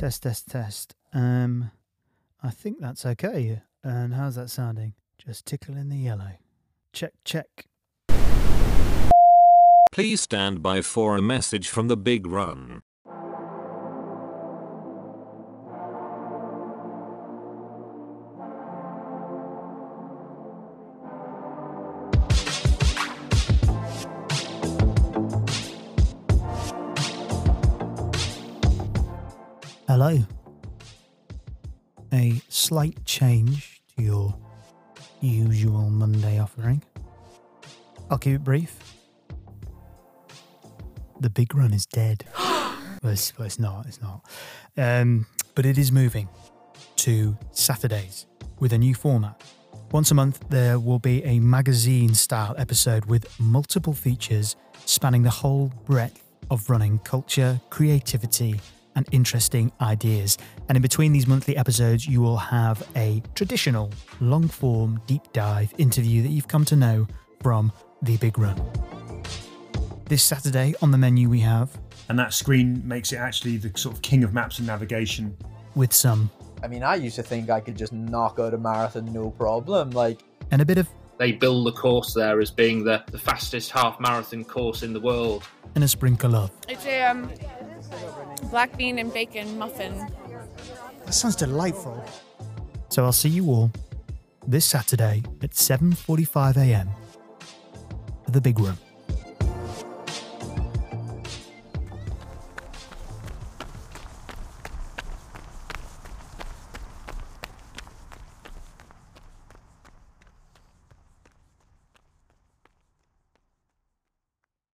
Test, test, test. Um, I think that's okay. And how's that sounding? Just tickling the yellow. Check, check. Please stand by for a message from the big run. Hello. A slight change to your usual Monday offering. I'll keep it brief. The big run is dead. well, it's, well, it's not. It's not. Um, but it is moving to Saturdays with a new format. Once a month, there will be a magazine style episode with multiple features spanning the whole breadth of running culture, creativity, and interesting ideas. And in between these monthly episodes, you will have a traditional long form deep dive interview that you've come to know from The Big Run. This Saturday on the menu, we have, And that screen makes it actually the sort of king of maps and navigation. with some, I mean, I used to think I could just knock out a marathon no problem. Like, and a bit of, They build the course there as being the, the fastest half marathon course in the world. and a sprinkle of. It's a um, black bean and bacon muffin. That sounds delightful. So I'll see you all this Saturday at 7:45 a.m. for the Big Run.